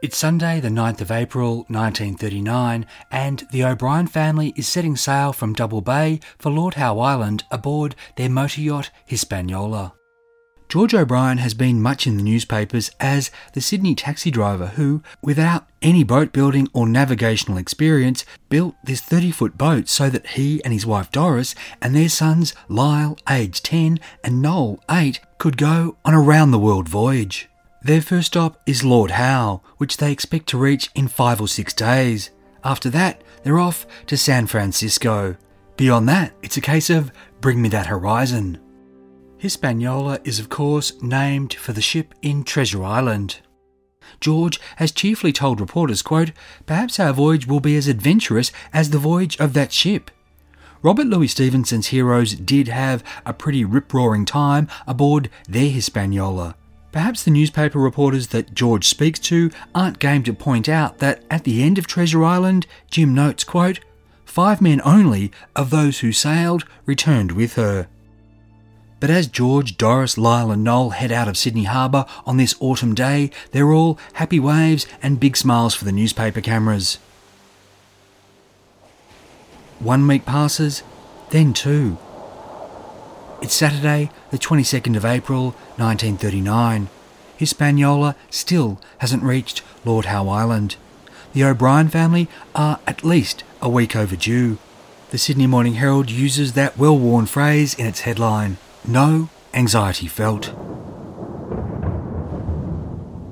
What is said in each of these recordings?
It's Sunday, the 9th of April, 1939, and the O'Brien family is setting sail from Double Bay for Lord Howe Island aboard their motor yacht Hispaniola. George O'Brien has been much in the newspapers as the Sydney taxi driver who, without any boat building or navigational experience, built this 30 foot boat so that he and his wife Doris and their sons Lyle, aged 10, and Noel, 8, could go on a round the world voyage. Their first stop is Lord Howe, which they expect to reach in five or six days. After that, they're off to San Francisco. Beyond that, it's a case of bring me that horizon. Hispaniola is, of course, named for the ship in Treasure Island. George has chiefly told reporters, quote, Perhaps our voyage will be as adventurous as the voyage of that ship. Robert Louis Stevenson's heroes did have a pretty rip roaring time aboard their Hispaniola. Perhaps the newspaper reporters that George speaks to aren't game to point out that at the end of Treasure Island, Jim notes, quote, Five men only of those who sailed returned with her. But as George, Doris, Lyle, and Noel head out of Sydney Harbour on this autumn day, they're all happy waves and big smiles for the newspaper cameras. One week passes, then two. It's Saturday, the 22nd of April, 1939. Hispaniola still hasn't reached Lord Howe Island. The O'Brien family are at least a week overdue. The Sydney Morning Herald uses that well worn phrase in its headline No anxiety felt.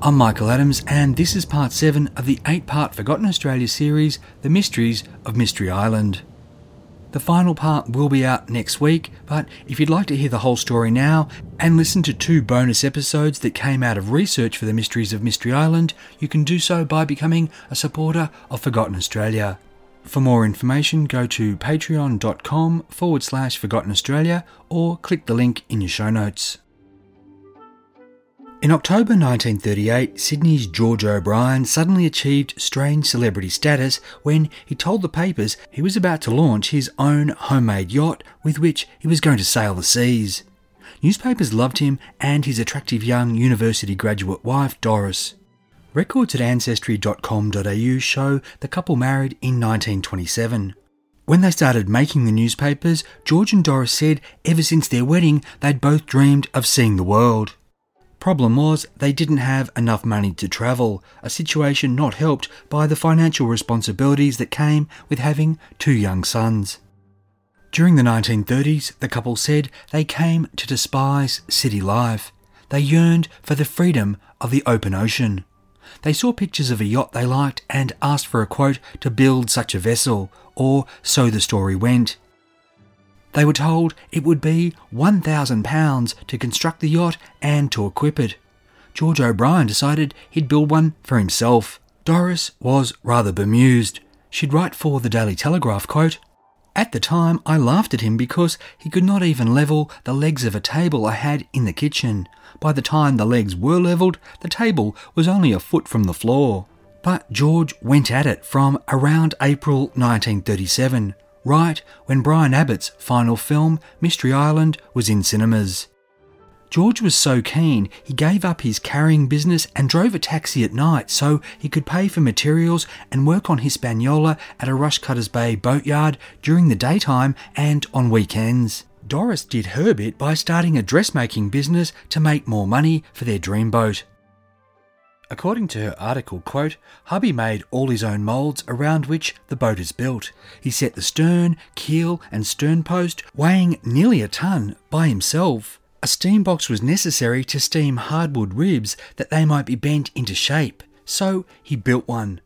I'm Michael Adams, and this is part 7 of the 8 part Forgotten Australia series, The Mysteries of Mystery Island. The final part will be out next week, but if you'd like to hear the whole story now and listen to two bonus episodes that came out of research for the Mysteries of Mystery Island, you can do so by becoming a supporter of Forgotten Australia. For more information, go to patreon.com forward slash Forgotten Australia or click the link in your show notes. In October 1938, Sydney's George O'Brien suddenly achieved strange celebrity status when he told the papers he was about to launch his own homemade yacht with which he was going to sail the seas. Newspapers loved him and his attractive young university graduate wife, Doris. Records at ancestry.com.au show the couple married in 1927. When they started making the newspapers, George and Doris said ever since their wedding they'd both dreamed of seeing the world. Problem was, they didn't have enough money to travel, a situation not helped by the financial responsibilities that came with having two young sons. During the 1930s, the couple said they came to despise city life. They yearned for the freedom of the open ocean. They saw pictures of a yacht they liked and asked for a quote to build such a vessel, or so the story went. They were told it would be £1,000 to construct the yacht and to equip it. George O'Brien decided he'd build one for himself. Doris was rather bemused. She'd write for the Daily Telegraph, quote, At the time, I laughed at him because he could not even level the legs of a table I had in the kitchen. By the time the legs were levelled, the table was only a foot from the floor. But George went at it from around April 1937 right when Brian Abbott's final film, Mystery Island, was in cinemas. George was so keen, he gave up his carrying business and drove a taxi at night so he could pay for materials and work on Hispaniola at a Rushcutters Bay boatyard during the daytime and on weekends. Doris did her bit by starting a dressmaking business to make more money for their dream boat. According to her article, quote, hubby made all his own moulds around which the boat is built. He set the stern, keel, and stern post, weighing nearly a ton, by himself. A steam box was necessary to steam hardwood ribs that they might be bent into shape, so he built one.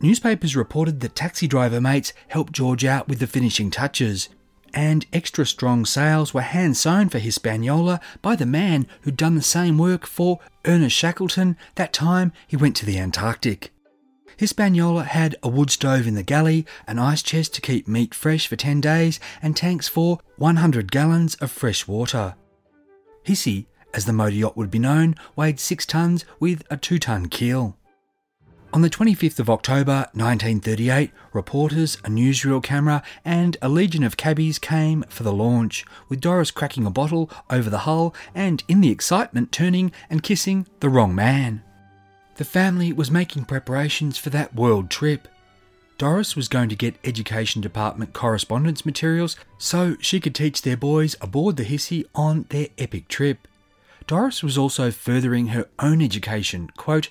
Newspapers reported that taxi driver mates helped George out with the finishing touches and extra strong sails were hand sewn for Hispaniola by the man who'd done the same work for Ernest Shackleton that time he went to the Antarctic. Hispaniola had a wood stove in the galley, an ice chest to keep meat fresh for 10 days, and tanks for 100 gallons of fresh water. Hissy, as the motor yacht would be known, weighed 6 tons with a 2 ton keel. On the 25th of October 1938, reporters, a newsreel camera, and a legion of cabbies came for the launch, with Doris cracking a bottle over the hull and, in the excitement, turning and kissing the wrong man. The family was making preparations for that world trip. Doris was going to get Education Department correspondence materials so she could teach their boys aboard the Hissy on their epic trip. Doris was also furthering her own education, quote,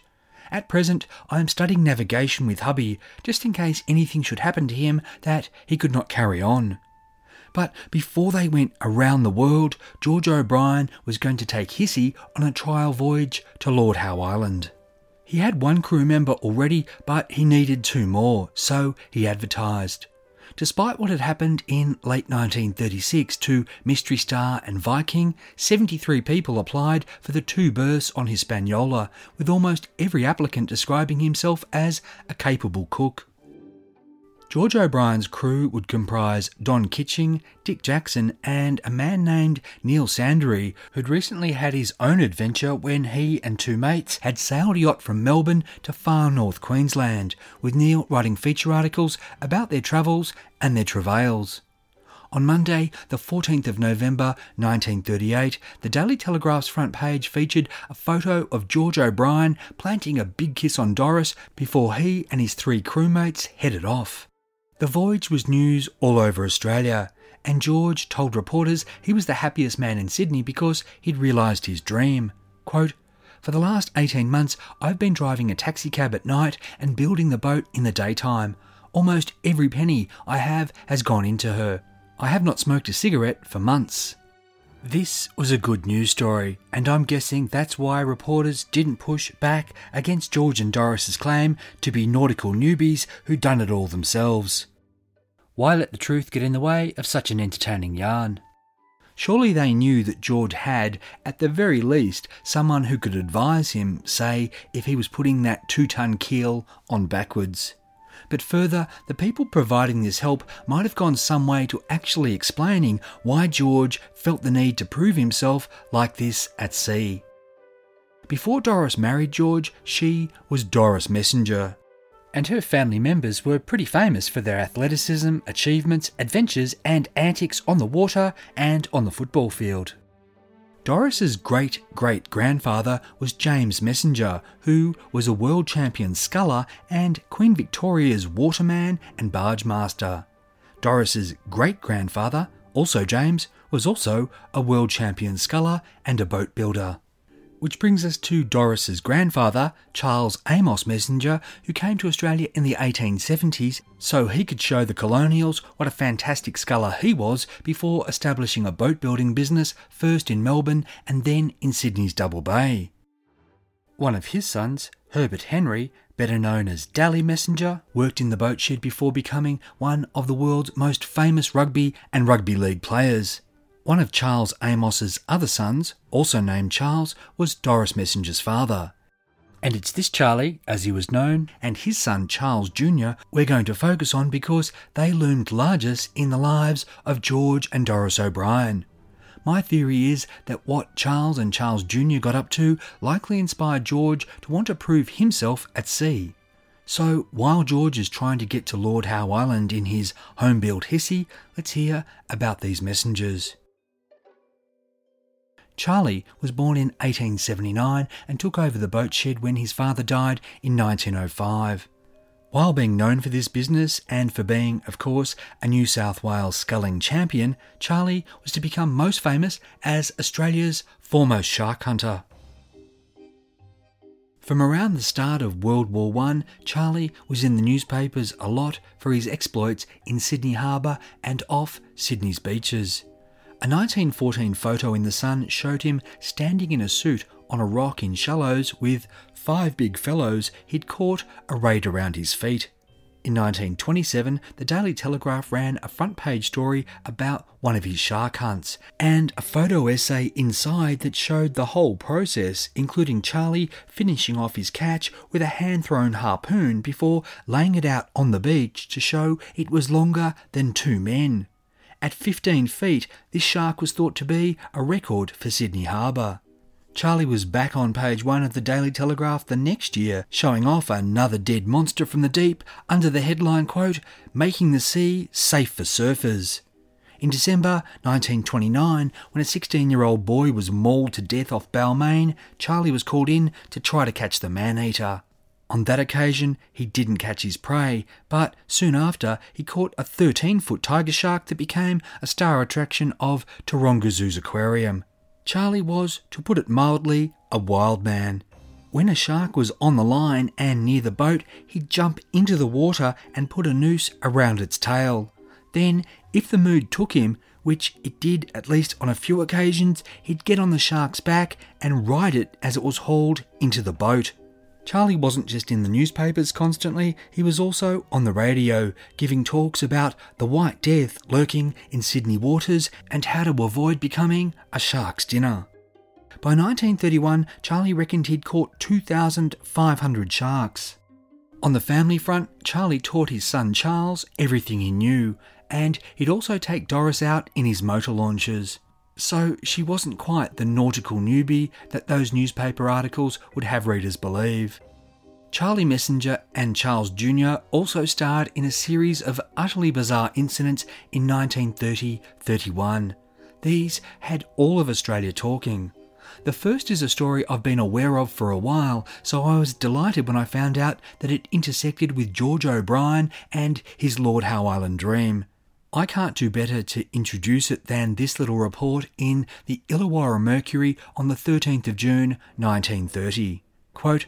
at present, I am studying navigation with hubby, just in case anything should happen to him that he could not carry on. But before they went around the world, George O'Brien was going to take Hissy on a trial voyage to Lord Howe Island. He had one crew member already, but he needed two more, so he advertised. Despite what had happened in late 1936 to Mystery Star and Viking, 73 people applied for the two berths on Hispaniola, with almost every applicant describing himself as a capable cook. George O'Brien's crew would comprise Don Kitching, Dick Jackson, and a man named Neil Sandery, who'd recently had his own adventure when he and two mates had sailed a yacht from Melbourne to far north Queensland, with Neil writing feature articles about their travels and their travails. On Monday, the 14th of November 1938, the Daily Telegraph's front page featured a photo of George O'Brien planting a big kiss on Doris before he and his three crewmates headed off. The voyage was news all over Australia, and George told reporters he was the happiest man in Sydney because he'd realised his dream. Quote, For the last 18 months, I've been driving a taxi cab at night and building the boat in the daytime. Almost every penny I have has gone into her. I have not smoked a cigarette for months. This was a good news story, and I'm guessing that's why reporters didn't push back against George and Doris's claim to be nautical newbies who'd done it all themselves. Why let the truth get in the way of such an entertaining yarn? Surely they knew that George had, at the very least, someone who could advise him, say, if he was putting that two ton keel on backwards. But further, the people providing this help might have gone some way to actually explaining why George felt the need to prove himself like this at sea. Before Doris married George, she was Doris Messenger and her family members were pretty famous for their athleticism, achievements, adventures, and antics on the water and on the football field. Doris's great great grandfather was James Messenger, who was a world champion sculler and Queen Victoria's waterman and barge master. Doris's great grandfather, also James, was also a world champion sculler and a boat builder. Which brings us to Doris's grandfather, Charles Amos Messenger, who came to Australia in the 1870s so he could show the colonials what a fantastic sculler he was before establishing a boat building business first in Melbourne and then in Sydney's Double Bay. One of his sons, Herbert Henry, better known as Dally Messenger, worked in the boat shed before becoming one of the world's most famous rugby and rugby league players. One of Charles Amos's other sons, also named Charles, was Doris Messenger's father. And it's this Charlie, as he was known, and his son Charles Jr., we're going to focus on because they loomed largest in the lives of George and Doris O'Brien. My theory is that what Charles and Charles Jr. got up to likely inspired George to want to prove himself at sea. So while George is trying to get to Lord Howe Island in his home built hissy, let's hear about these messengers. Charlie was born in 1879 and took over the boat shed when his father died in 1905. While being known for this business and for being, of course, a New South Wales sculling champion, Charlie was to become most famous as Australia's foremost shark hunter. From around the start of World War I, Charlie was in the newspapers a lot for his exploits in Sydney Harbour and off Sydney's beaches. A 1914 photo in The Sun showed him standing in a suit on a rock in Shallows with five big fellows he'd caught arrayed around his feet. In 1927, the Daily Telegraph ran a front page story about one of his shark hunts and a photo essay inside that showed the whole process, including Charlie finishing off his catch with a hand thrown harpoon before laying it out on the beach to show it was longer than two men. At 15 feet, this shark was thought to be a record for Sydney Harbour. Charlie was back on page one of the Daily Telegraph the next year, showing off another dead monster from the deep under the headline quote, Making the Sea Safe for Surfers. In December 1929, when a 16 year old boy was mauled to death off Balmain, Charlie was called in to try to catch the man eater. On that occasion, he didn't catch his prey, but soon after, he caught a 13 foot tiger shark that became a star attraction of Taronga Zoo's aquarium. Charlie was, to put it mildly, a wild man. When a shark was on the line and near the boat, he'd jump into the water and put a noose around its tail. Then, if the mood took him, which it did at least on a few occasions, he'd get on the shark's back and ride it as it was hauled into the boat. Charlie wasn't just in the newspapers constantly, he was also on the radio, giving talks about the White Death lurking in Sydney waters and how to avoid becoming a shark's dinner. By 1931, Charlie reckoned he'd caught 2,500 sharks. On the family front, Charlie taught his son Charles everything he knew, and he'd also take Doris out in his motor launches. So she wasn't quite the nautical newbie that those newspaper articles would have readers believe. Charlie Messenger and Charles Jr. also starred in a series of utterly bizarre incidents in 1930 31. These had all of Australia talking. The first is a story I've been aware of for a while, so I was delighted when I found out that it intersected with George O'Brien and his Lord Howe Island dream. I can't do better to introduce it than this little report in the Illawarra Mercury on the 13th of June 1930. Quote,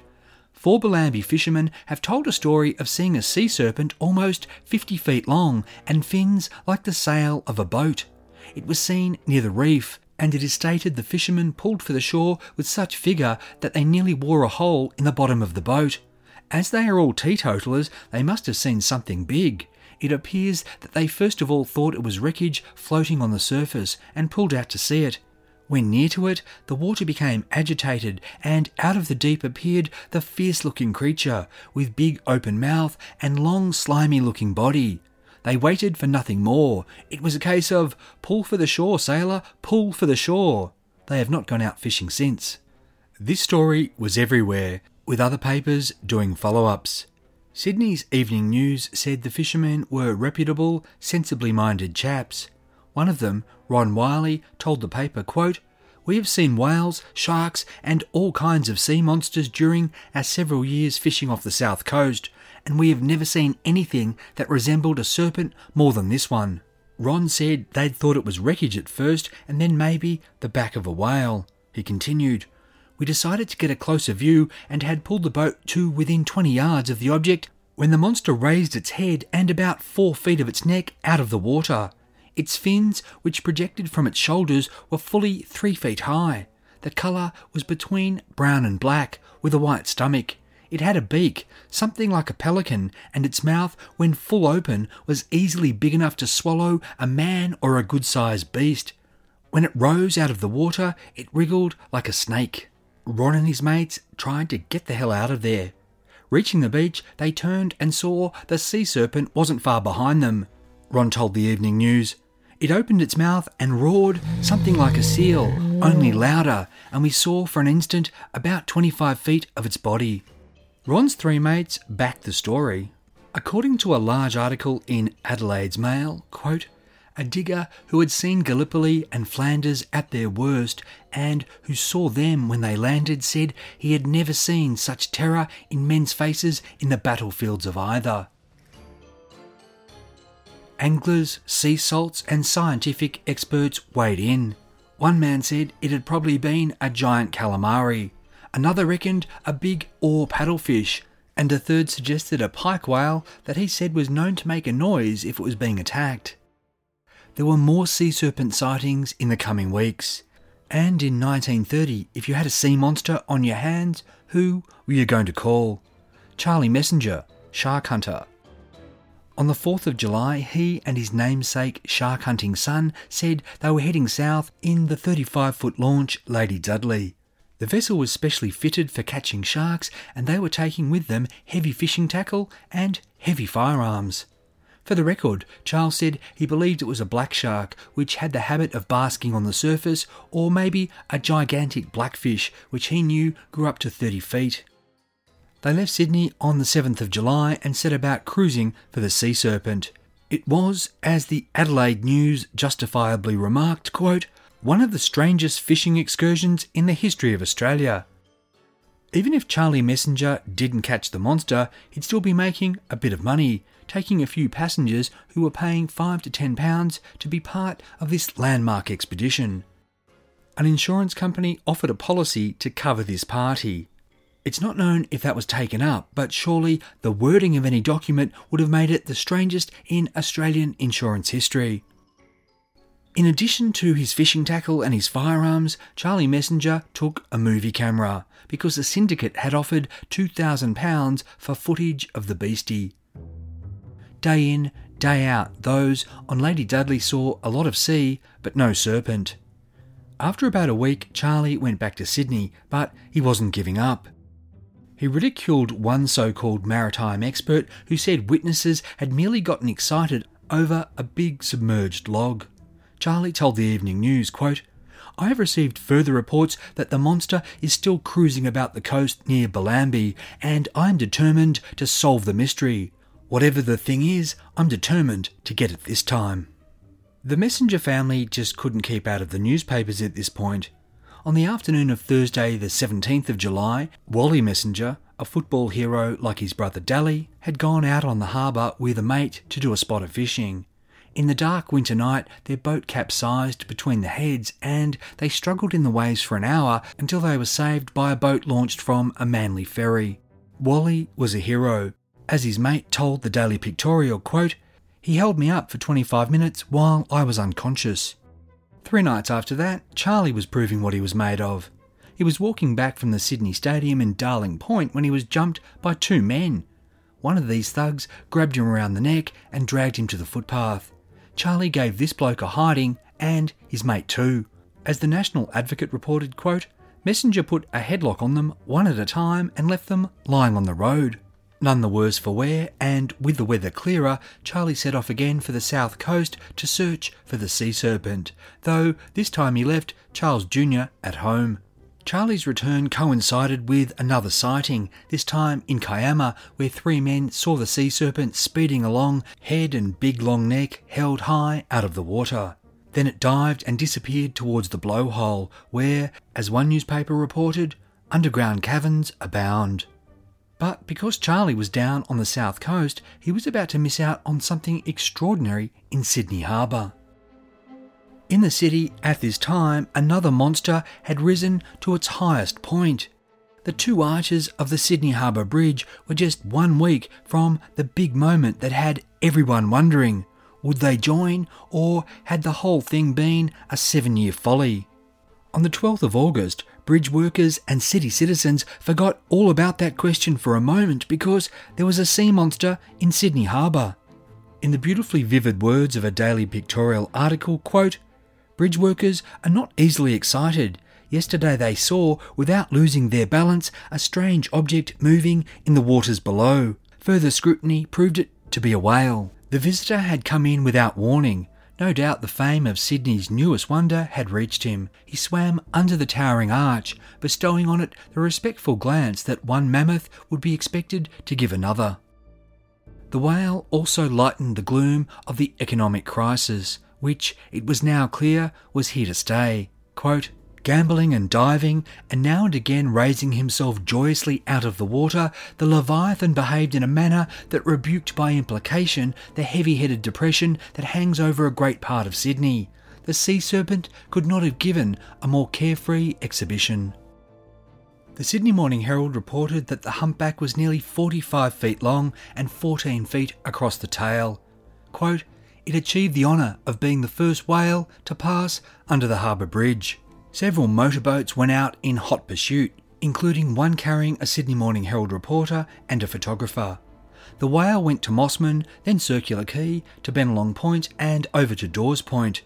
Four Bellambi fishermen have told a story of seeing a sea serpent almost 50 feet long and fins like the sail of a boat. It was seen near the reef, and it is stated the fishermen pulled for the shore with such vigour that they nearly wore a hole in the bottom of the boat. As they are all teetotalers, they must have seen something big it appears that they first of all thought it was wreckage floating on the surface and pulled out to see it. When near to it, the water became agitated, and out of the deep appeared the fierce looking creature, with big open mouth and long slimy looking body. They waited for nothing more. It was a case of pull for the shore, sailor, pull for the shore. They have not gone out fishing since. This story was everywhere, with other papers doing follow ups. Sydney's Evening News said the fishermen were reputable, sensibly minded chaps. One of them, Ron Wiley, told the paper, quote, We have seen whales, sharks, and all kinds of sea monsters during our several years fishing off the south coast, and we have never seen anything that resembled a serpent more than this one. Ron said they'd thought it was wreckage at first, and then maybe the back of a whale. He continued, we decided to get a closer view and had pulled the boat to within 20 yards of the object when the monster raised its head and about four feet of its neck out of the water. Its fins, which projected from its shoulders, were fully three feet high. the colour was between brown and black, with a white stomach. It had a beak, something like a pelican, and its mouth, when full open, was easily big enough to swallow a man or a good sized beast. When it rose out of the water, it wriggled like a snake. Ron and his mates tried to get the hell out of there. Reaching the beach, they turned and saw the sea serpent wasn't far behind them. Ron told the evening news. It opened its mouth and roared something like a seal, only louder, and we saw for an instant about 25 feet of its body. Ron's three mates backed the story. According to a large article in Adelaide's Mail, quote, a digger who had seen Gallipoli and Flanders at their worst and who saw them when they landed said he had never seen such terror in men's faces in the battlefields of either. Anglers, sea salts, and scientific experts weighed in. One man said it had probably been a giant calamari. Another reckoned a big oar paddlefish, and a third suggested a pike whale that he said was known to make a noise if it was being attacked. There were more sea serpent sightings in the coming weeks. And in 1930, if you had a sea monster on your hands, who were you going to call? Charlie Messenger, shark hunter. On the 4th of July, he and his namesake shark hunting son said they were heading south in the 35 foot launch Lady Dudley. The vessel was specially fitted for catching sharks, and they were taking with them heavy fishing tackle and heavy firearms. For the record, Charles said he believed it was a black shark which had the habit of basking on the surface, or maybe a gigantic blackfish which he knew grew up to 30 feet. They left Sydney on the 7th of July and set about cruising for the sea serpent. It was, as the Adelaide News justifiably remarked, quote, one of the strangest fishing excursions in the history of Australia. Even if Charlie Messenger didn't catch the monster, he'd still be making a bit of money, taking a few passengers who were paying five to ten pounds to be part of this landmark expedition. An insurance company offered a policy to cover this party. It's not known if that was taken up, but surely the wording of any document would have made it the strangest in Australian insurance history. In addition to his fishing tackle and his firearms, Charlie Messenger took a movie camera because the syndicate had offered £2,000 for footage of the beastie. Day in, day out, those on Lady Dudley saw a lot of sea, but no serpent. After about a week, Charlie went back to Sydney, but he wasn't giving up. He ridiculed one so called maritime expert who said witnesses had merely gotten excited over a big submerged log. Charlie told the Evening News, quote, I have received further reports that the monster is still cruising about the coast near Bellambi, and I am determined to solve the mystery. Whatever the thing is, I'm determined to get it this time. The Messenger family just couldn't keep out of the newspapers at this point. On the afternoon of Thursday, the 17th of July, Wally Messenger, a football hero like his brother Dally, had gone out on the harbour with a mate to do a spot of fishing. In the dark winter night, their boat capsized between the heads and they struggled in the waves for an hour until they were saved by a boat launched from a Manly ferry. Wally was a hero. As his mate told the Daily Pictorial, quote, he held me up for 25 minutes while I was unconscious. Three nights after that, Charlie was proving what he was made of. He was walking back from the Sydney Stadium in Darling Point when he was jumped by two men. One of these thugs grabbed him around the neck and dragged him to the footpath. Charlie gave this bloke a hiding and his mate too. As the National Advocate reported, quote, Messenger put a headlock on them one at a time and left them lying on the road. None the worse for wear, and with the weather clearer, Charlie set off again for the south coast to search for the sea serpent, though this time he left Charles Jr. at home. Charlie's return coincided with another sighting, this time in Kiama, where three men saw the sea serpent speeding along, head and big long neck held high out of the water. Then it dived and disappeared towards the blowhole, where, as one newspaper reported, underground caverns abound. But because Charlie was down on the south coast, he was about to miss out on something extraordinary in Sydney Harbour. In the city at this time, another monster had risen to its highest point. The two arches of the Sydney Harbour Bridge were just one week from the big moment that had everyone wondering would they join, or had the whole thing been a seven year folly? On the 12th of August, bridge workers and city citizens forgot all about that question for a moment because there was a sea monster in Sydney Harbour. In the beautifully vivid words of a daily pictorial article, quote, Bridge workers are not easily excited. Yesterday they saw, without losing their balance, a strange object moving in the waters below. Further scrutiny proved it to be a whale. The visitor had come in without warning. No doubt the fame of Sydney's newest wonder had reached him. He swam under the towering arch, bestowing on it the respectful glance that one mammoth would be expected to give another. The whale also lightened the gloom of the economic crisis, which, it was now clear, was here to stay. Quote, Gambling and diving, and now and again raising himself joyously out of the water, the Leviathan behaved in a manner that rebuked by implication the heavy headed depression that hangs over a great part of Sydney. The sea serpent could not have given a more carefree exhibition. The Sydney Morning Herald reported that the humpback was nearly 45 feet long and 14 feet across the tail. Quote, it achieved the honour of being the first whale to pass under the harbour bridge. Several motorboats went out in hot pursuit, including one carrying a Sydney Morning Herald reporter and a photographer. The whale went to Mosman, then Circular Quay, to Bennelong Point, and over to Dawes Point.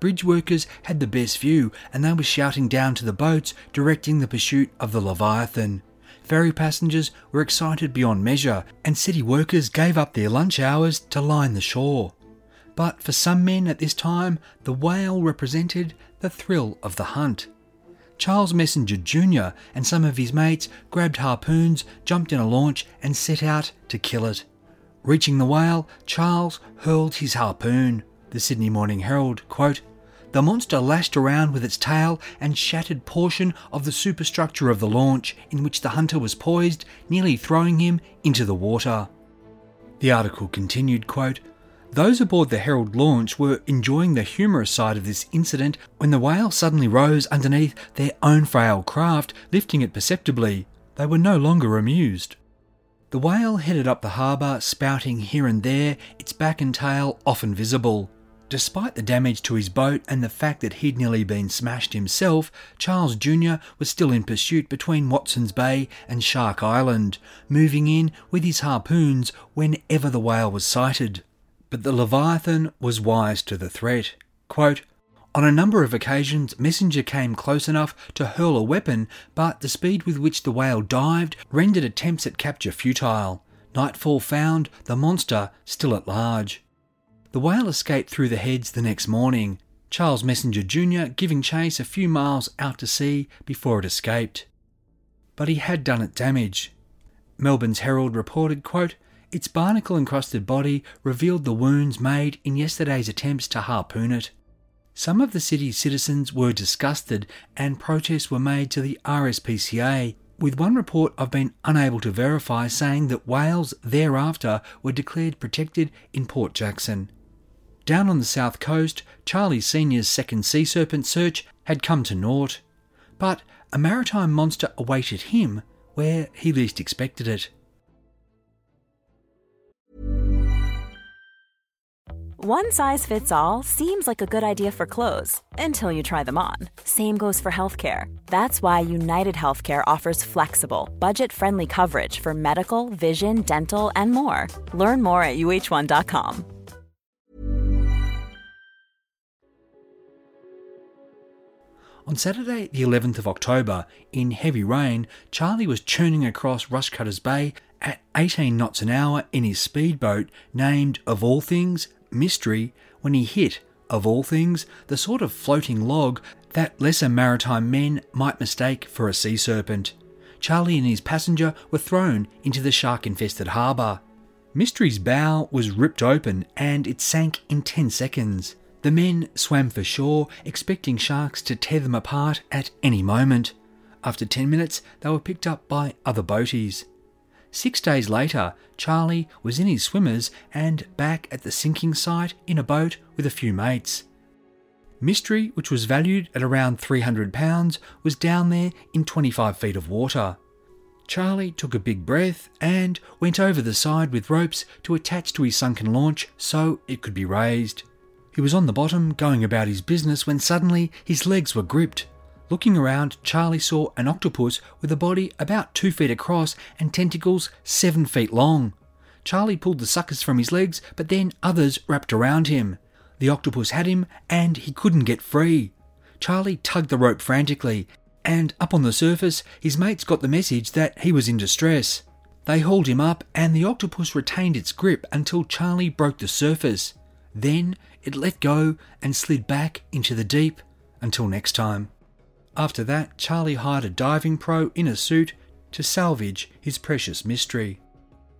Bridge workers had the best view, and they were shouting down to the boats, directing the pursuit of the Leviathan. Ferry passengers were excited beyond measure, and city workers gave up their lunch hours to line the shore. But for some men at this time, the whale represented the thrill of the hunt. Charles Messenger Jr. and some of his mates grabbed harpoons, jumped in a launch, and set out to kill it. Reaching the whale, Charles hurled his harpoon. The Sydney Morning Herald, quote, the monster lashed around with its tail and shattered portion of the superstructure of the launch in which the hunter was poised, nearly throwing him into the water. The article continued, quote, those aboard the Herald launch were enjoying the humorous side of this incident when the whale suddenly rose underneath their own frail craft, lifting it perceptibly. They were no longer amused. The whale headed up the harbour, spouting here and there, its back and tail often visible. Despite the damage to his boat and the fact that he'd nearly been smashed himself, Charles Jr. was still in pursuit between Watson's Bay and Shark Island, moving in with his harpoons whenever the whale was sighted. But the Leviathan was wise to the threat. Quote, on a number of occasions, Messenger came close enough to hurl a weapon, but the speed with which the whale dived rendered attempts at capture futile. Nightfall found the monster still at large. The whale escaped through the heads the next morning, Charles Messenger Jr. giving chase a few miles out to sea before it escaped. But he had done it damage. Melbourne's Herald reported, quote, its barnacle encrusted body revealed the wounds made in yesterday's attempts to harpoon it. Some of the city's citizens were disgusted and protests were made to the RSPCA, with one report I've been unable to verify saying that whales thereafter were declared protected in Port Jackson. Down on the south coast, Charlie Sr.'s second sea serpent search had come to naught, but a maritime monster awaited him where he least expected it. One size fits all seems like a good idea for clothes until you try them on. Same goes for healthcare. That's why United Healthcare offers flexible, budget friendly coverage for medical, vision, dental, and more. Learn more at uh1.com. On Saturday, the 11th of October, in heavy rain, Charlie was churning across Rushcutters Bay at 18 knots an hour in his speedboat named, of all things, mystery when he hit, of all things, the sort of floating log that lesser maritime men might mistake for a sea serpent. Charlie and his passenger were thrown into the shark infested harbour. Mystery's bow was ripped open and it sank in 10 seconds. The men swam for shore, expecting sharks to tear them apart at any moment. After 10 minutes, they were picked up by other boaties. Six days later, Charlie was in his swimmers and back at the sinking site in a boat with a few mates. Mystery, which was valued at around £300, was down there in 25 feet of water. Charlie took a big breath and went over the side with ropes to attach to his sunken launch so it could be raised. He was on the bottom going about his business when suddenly his legs were gripped. Looking around, Charlie saw an octopus with a body about two feet across and tentacles seven feet long. Charlie pulled the suckers from his legs, but then others wrapped around him. The octopus had him, and he couldn't get free. Charlie tugged the rope frantically, and up on the surface, his mates got the message that he was in distress. They hauled him up, and the octopus retained its grip until Charlie broke the surface. Then it let go and slid back into the deep. Until next time. After that, Charlie hired a diving pro in a suit to salvage his precious mystery.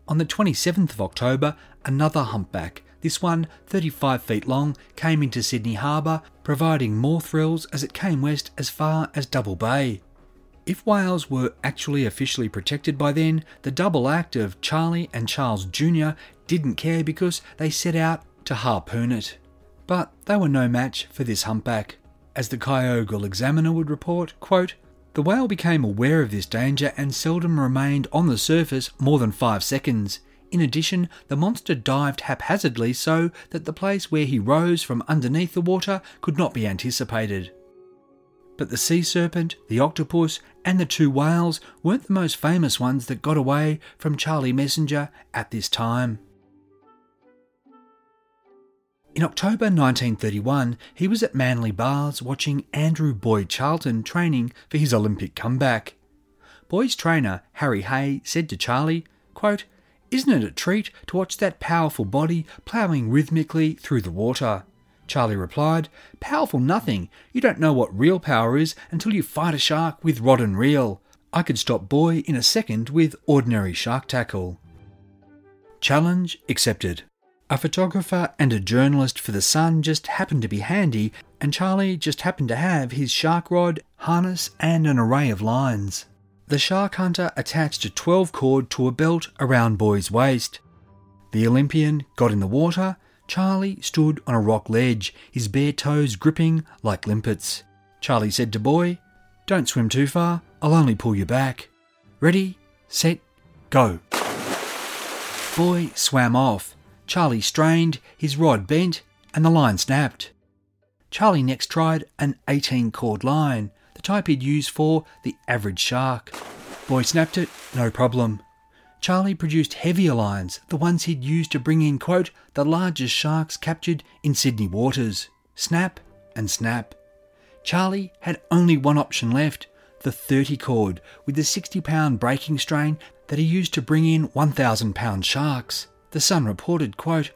On the 27th of October, another humpback, this one 35 feet long, came into Sydney Harbour, providing more thrills as it came west as far as Double Bay. If whales were actually officially protected by then, the double act of Charlie and Charles Jr. didn't care because they set out to harpoon it. But they were no match for this humpback. As the Kyogle Examiner would report, quote, the whale became aware of this danger and seldom remained on the surface more than five seconds. In addition, the monster dived haphazardly so that the place where he rose from underneath the water could not be anticipated. But the sea serpent, the octopus, and the two whales weren't the most famous ones that got away from Charlie Messenger at this time. In October 1931, he was at Manly Baths watching Andrew Boy Charlton training for his Olympic comeback. Boy's trainer, Harry Hay, said to Charlie, quote, Isn't it a treat to watch that powerful body ploughing rhythmically through the water? Charlie replied, Powerful nothing. You don't know what real power is until you fight a shark with rod and reel. I could stop Boy in a second with ordinary shark tackle. Challenge accepted. A photographer and a journalist for The Sun just happened to be handy, and Charlie just happened to have his shark rod, harness, and an array of lines. The shark hunter attached a 12 cord to a belt around Boy's waist. The Olympian got in the water. Charlie stood on a rock ledge, his bare toes gripping like limpets. Charlie said to Boy, Don't swim too far, I'll only pull you back. Ready, set, go. Boy swam off. Charlie strained, his rod bent, and the line snapped. Charlie next tried an 18 cord line, the type he'd use for the average shark. Boy snapped it, no problem. Charlie produced heavier lines, the ones he'd used to bring in, quote, the largest sharks captured in Sydney waters. Snap and snap. Charlie had only one option left the 30 cord with the 60 pound breaking strain that he used to bring in 1,000 pound sharks. The Sun reported, quote,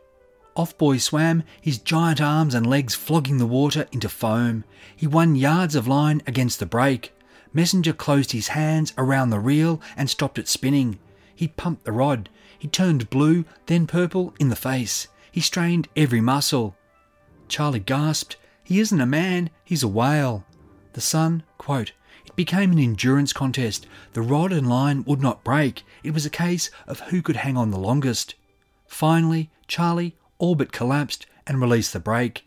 Off Boy swam, his giant arms and legs flogging the water into foam. He won yards of line against the break. Messenger closed his hands around the reel and stopped it spinning. He pumped the rod. He turned blue, then purple in the face. He strained every muscle. Charlie gasped, He isn't a man, he's a whale. The Sun, quote, It became an endurance contest. The rod and line would not break. It was a case of who could hang on the longest. Finally, Charlie all but collapsed and released the brake.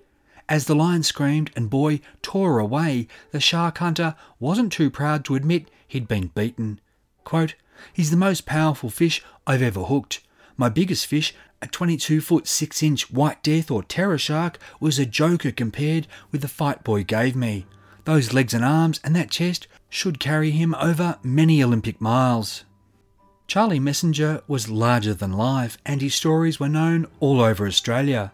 As the lion screamed and Boy tore away, the shark hunter wasn't too proud to admit he'd been beaten. Quote, He's the most powerful fish I've ever hooked. My biggest fish, a 22 foot 6 inch white death or terror shark, was a joker compared with the fight Boy gave me. Those legs and arms and that chest should carry him over many Olympic miles. Charlie Messenger was larger than life, and his stories were known all over Australia.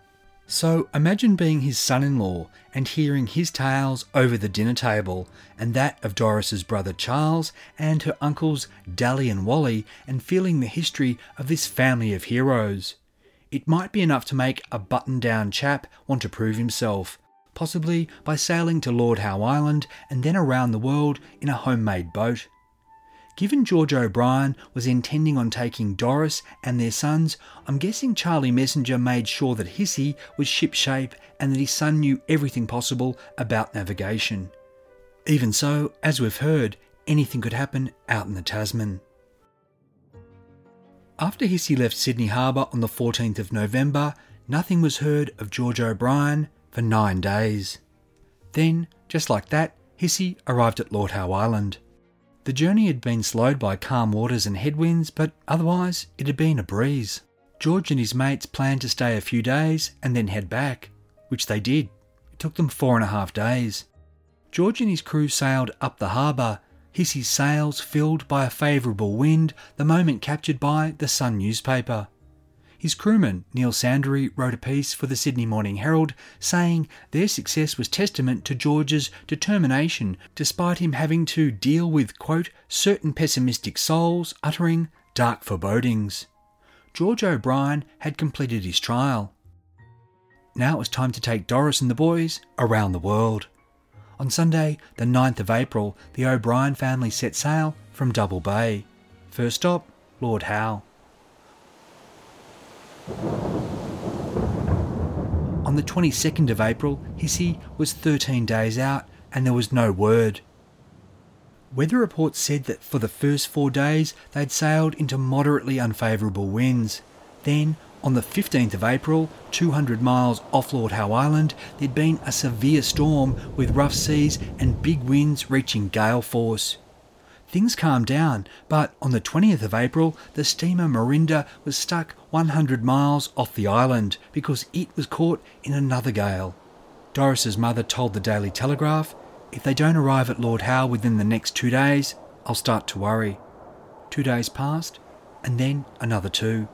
So imagine being his son in law and hearing his tales over the dinner table, and that of Doris's brother Charles and her uncles Dally and Wally, and feeling the history of this family of heroes. It might be enough to make a button down chap want to prove himself, possibly by sailing to Lord Howe Island and then around the world in a homemade boat. Given George O'Brien was intending on taking Doris and their sons, I'm guessing Charlie Messenger made sure that Hissy was shipshape and that his son knew everything possible about navigation. Even so, as we've heard, anything could happen out in the Tasman. After Hissy left Sydney Harbour on the 14th of November, nothing was heard of George O'Brien for nine days. Then, just like that, Hissy arrived at Lord Howe Island. The journey had been slowed by calm waters and headwinds, but otherwise it had been a breeze. George and his mates planned to stay a few days and then head back, which they did. It took them four and a half days. George and his crew sailed up the harbour, his sails filled by a favourable wind, the moment captured by the Sun newspaper. His crewman, Neil Sandery, wrote a piece for the Sydney Morning Herald saying their success was testament to George's determination despite him having to deal with, quote, certain pessimistic souls uttering dark forebodings. George O'Brien had completed his trial. Now it was time to take Doris and the boys around the world. On Sunday, the 9th of April, the O'Brien family set sail from Double Bay. First stop, Lord Howe. On the 22nd of April, Hissy was 13 days out and there was no word. Weather reports said that for the first four days they'd sailed into moderately unfavourable winds. Then, on the 15th of April, 200 miles off Lord Howe Island, there'd been a severe storm with rough seas and big winds reaching gale force. Things calmed down, but on the 20th of April, the steamer Morinda was stuck 100 miles off the island because it was caught in another gale. Doris's mother told the Daily Telegraph, If they don't arrive at Lord Howe within the next two days, I'll start to worry. Two days passed, and then another two.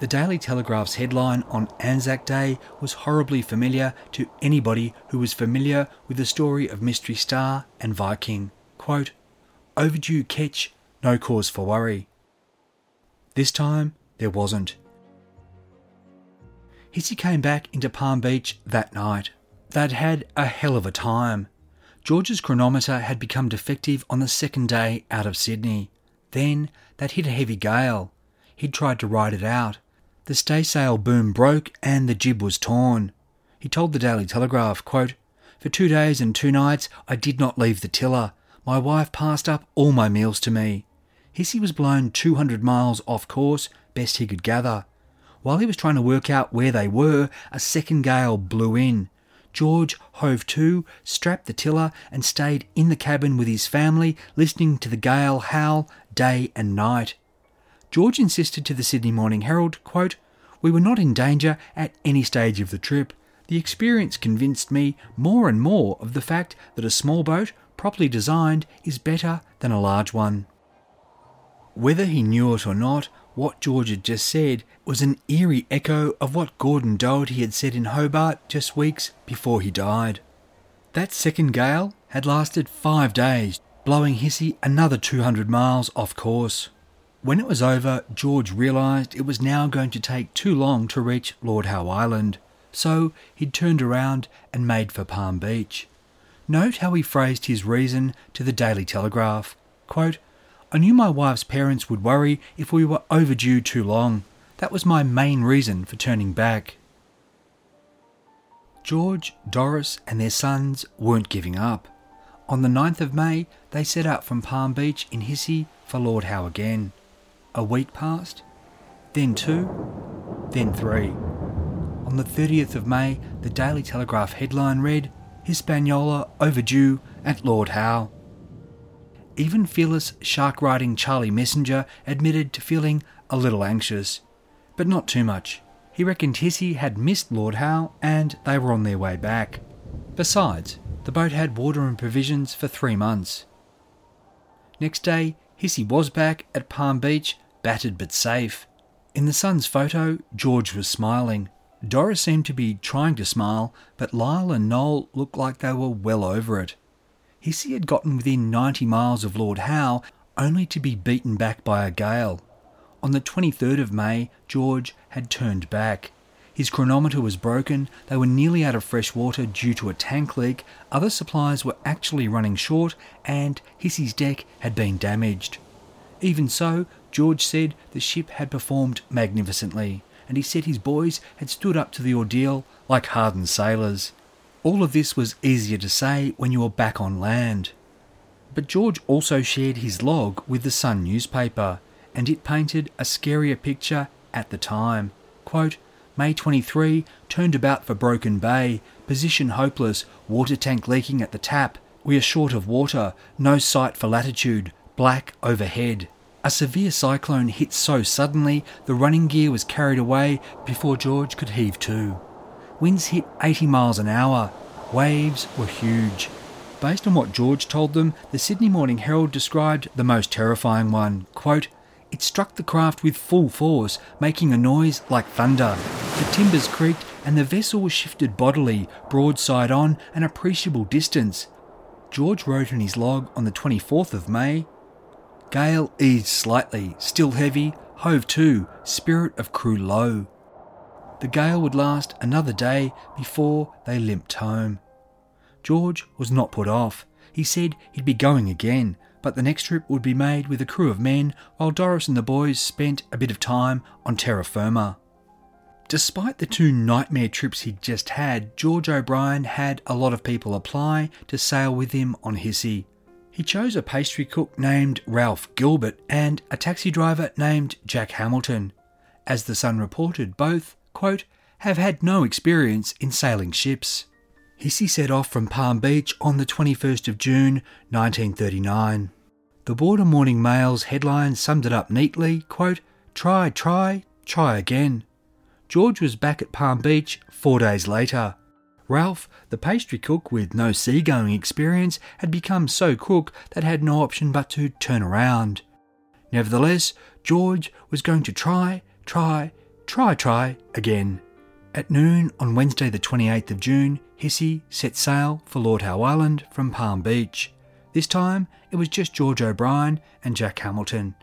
The Daily Telegraph's headline on Anzac Day was horribly familiar to anybody who was familiar with the story of Mystery Star and Viking quote, overdue catch, no cause for worry. This time, there wasn't. Hissy came back into Palm Beach that night. They'd had a hell of a time. George's chronometer had become defective on the second day out of Sydney. Then they'd hit a heavy gale. He'd tried to ride it out. The staysail boom broke and the jib was torn. He told the Daily Telegraph, quote, For two days and two nights I did not leave the tiller. My wife passed up all my meals to me. Hissy was blown 200 miles off course, best he could gather. While he was trying to work out where they were, a second gale blew in. George hove to, strapped the tiller, and stayed in the cabin with his family, listening to the gale howl day and night. George insisted to the Sydney Morning Herald, quote, We were not in danger at any stage of the trip. The experience convinced me more and more of the fact that a small boat properly designed, is better than a large one. Whether he knew it or not, what George had just said was an eerie echo of what Gordon Doherty had said in Hobart just weeks before he died. That second gale had lasted five days, blowing Hissy another 200 miles off course. When it was over, George realised it was now going to take too long to reach Lord Howe Island, so he'd turned around and made for Palm Beach. Note how he phrased his reason to the Daily Telegraph. Quote, I knew my wife's parents would worry if we were overdue too long. That was my main reason for turning back. George, Doris, and their sons weren't giving up. On the 9th of May, they set out from Palm Beach in Hissy for Lord Howe again. A week passed, then two, then three. On the 30th of May, the Daily Telegraph headline read, Hispaniola overdue at Lord Howe. Even fearless shark riding Charlie Messenger admitted to feeling a little anxious, but not too much. He reckoned Hissy had missed Lord Howe and they were on their way back. Besides, the boat had water and provisions for three months. Next day, Hissy was back at Palm Beach, battered but safe. In the Sun's photo, George was smiling. Doris seemed to be trying to smile, but Lyle and Noel looked like they were well over it. Hissy had gotten within 90 miles of Lord Howe, only to be beaten back by a gale. On the 23rd of May, George had turned back. His chronometer was broken, they were nearly out of fresh water due to a tank leak, other supplies were actually running short, and Hissy's deck had been damaged. Even so, George said the ship had performed magnificently and he said his boys had stood up to the ordeal like hardened sailors. All of this was easier to say when you were back on land. But George also shared his log with the Sun newspaper, and it painted a scarier picture at the time. Quote, May 23, turned about for Broken Bay, position hopeless, water tank leaking at the tap. We are short of water, no sight for latitude, black overhead. A severe cyclone hit so suddenly the running gear was carried away before George could heave to. Winds hit 80 miles an hour. Waves were huge. Based on what George told them, the Sydney Morning Herald described the most terrifying one. Quote, it struck the craft with full force, making a noise like thunder. The timbers creaked and the vessel was shifted bodily, broadside on, an appreciable distance. George wrote in his log on the 24th of May Gale eased slightly, still heavy, hove to, spirit of crew low. The gale would last another day before they limped home. George was not put off. He said he'd be going again, but the next trip would be made with a crew of men while Doris and the boys spent a bit of time on terra firma. Despite the two nightmare trips he'd just had, George O'Brien had a lot of people apply to sail with him on Hissy. He chose a pastry cook named Ralph Gilbert and a taxi driver named Jack Hamilton. As the Sun reported, both, quote, have had no experience in sailing ships. Hissy set off from Palm Beach on the 21st of June 1939. The Border Morning Mail's headline summed it up neatly, quote, Try, try, try again. George was back at Palm Beach four days later. Ralph, the pastry cook with no seagoing experience, had become so cook that had no option but to turn around. Nevertheless, George was going to try, try, try, try again. At noon on Wednesday, the 28th of June, Hissy set sail for Lord Howe Island from Palm Beach. This time, it was just George O'Brien and Jack Hamilton.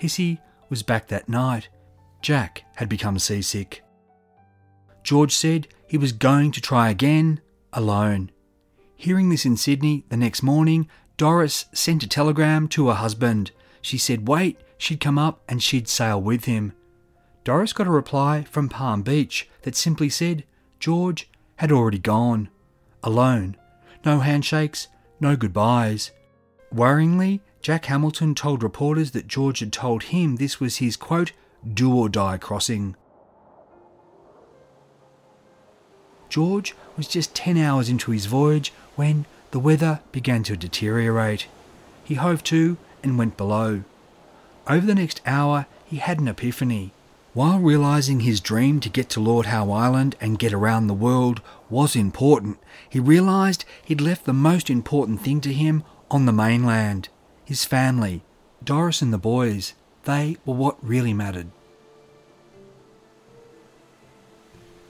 Hissy was back that night. Jack had become seasick. George said he was going to try again, alone. Hearing this in Sydney the next morning, Doris sent a telegram to her husband. She said, wait, she'd come up and she'd sail with him. Doris got a reply from Palm Beach that simply said George had already gone. Alone. No handshakes, no goodbyes. Worryingly, Jack Hamilton told reporters that George had told him this was his quote, do or die crossing. George was just 10 hours into his voyage when the weather began to deteriorate. He hove to and went below. Over the next hour, he had an epiphany. While realizing his dream to get to Lord Howe Island and get around the world was important, he realized he'd left the most important thing to him on the mainland his family, Doris and the boys. They were what really mattered.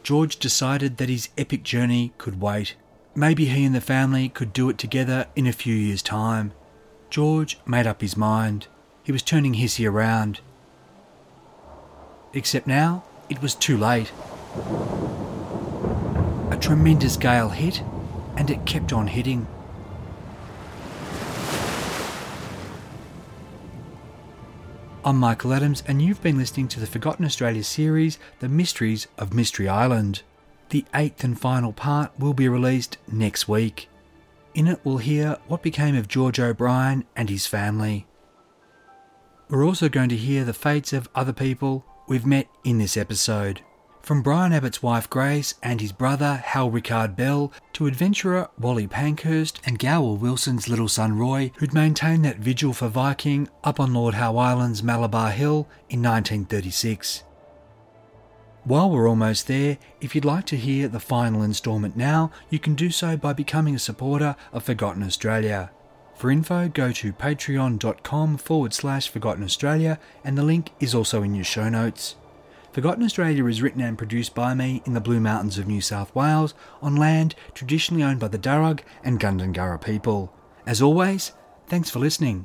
George decided that his epic journey could wait. Maybe he and the family could do it together in a few years' time. George made up his mind. He was turning Hissy around. Except now, it was too late. A tremendous gale hit, and it kept on hitting. I'm Michael Adams, and you've been listening to the Forgotten Australia series, The Mysteries of Mystery Island. The eighth and final part will be released next week. In it, we'll hear what became of George O'Brien and his family. We're also going to hear the fates of other people we've met in this episode. From Brian Abbott's wife Grace and his brother Hal Rickard Bell to adventurer Wally Pankhurst and Gower Wilson's little son Roy, who'd maintained that vigil for Viking up on Lord Howe Island's Malabar Hill in 1936. While we're almost there, if you'd like to hear the final instalment now, you can do so by becoming a supporter of Forgotten Australia. For info, go to patreon.com forward slash Forgotten Australia, and the link is also in your show notes. Forgotten Australia is written and produced by me in the Blue Mountains of New South Wales on land traditionally owned by the Darug and Gundungurra people. As always, thanks for listening.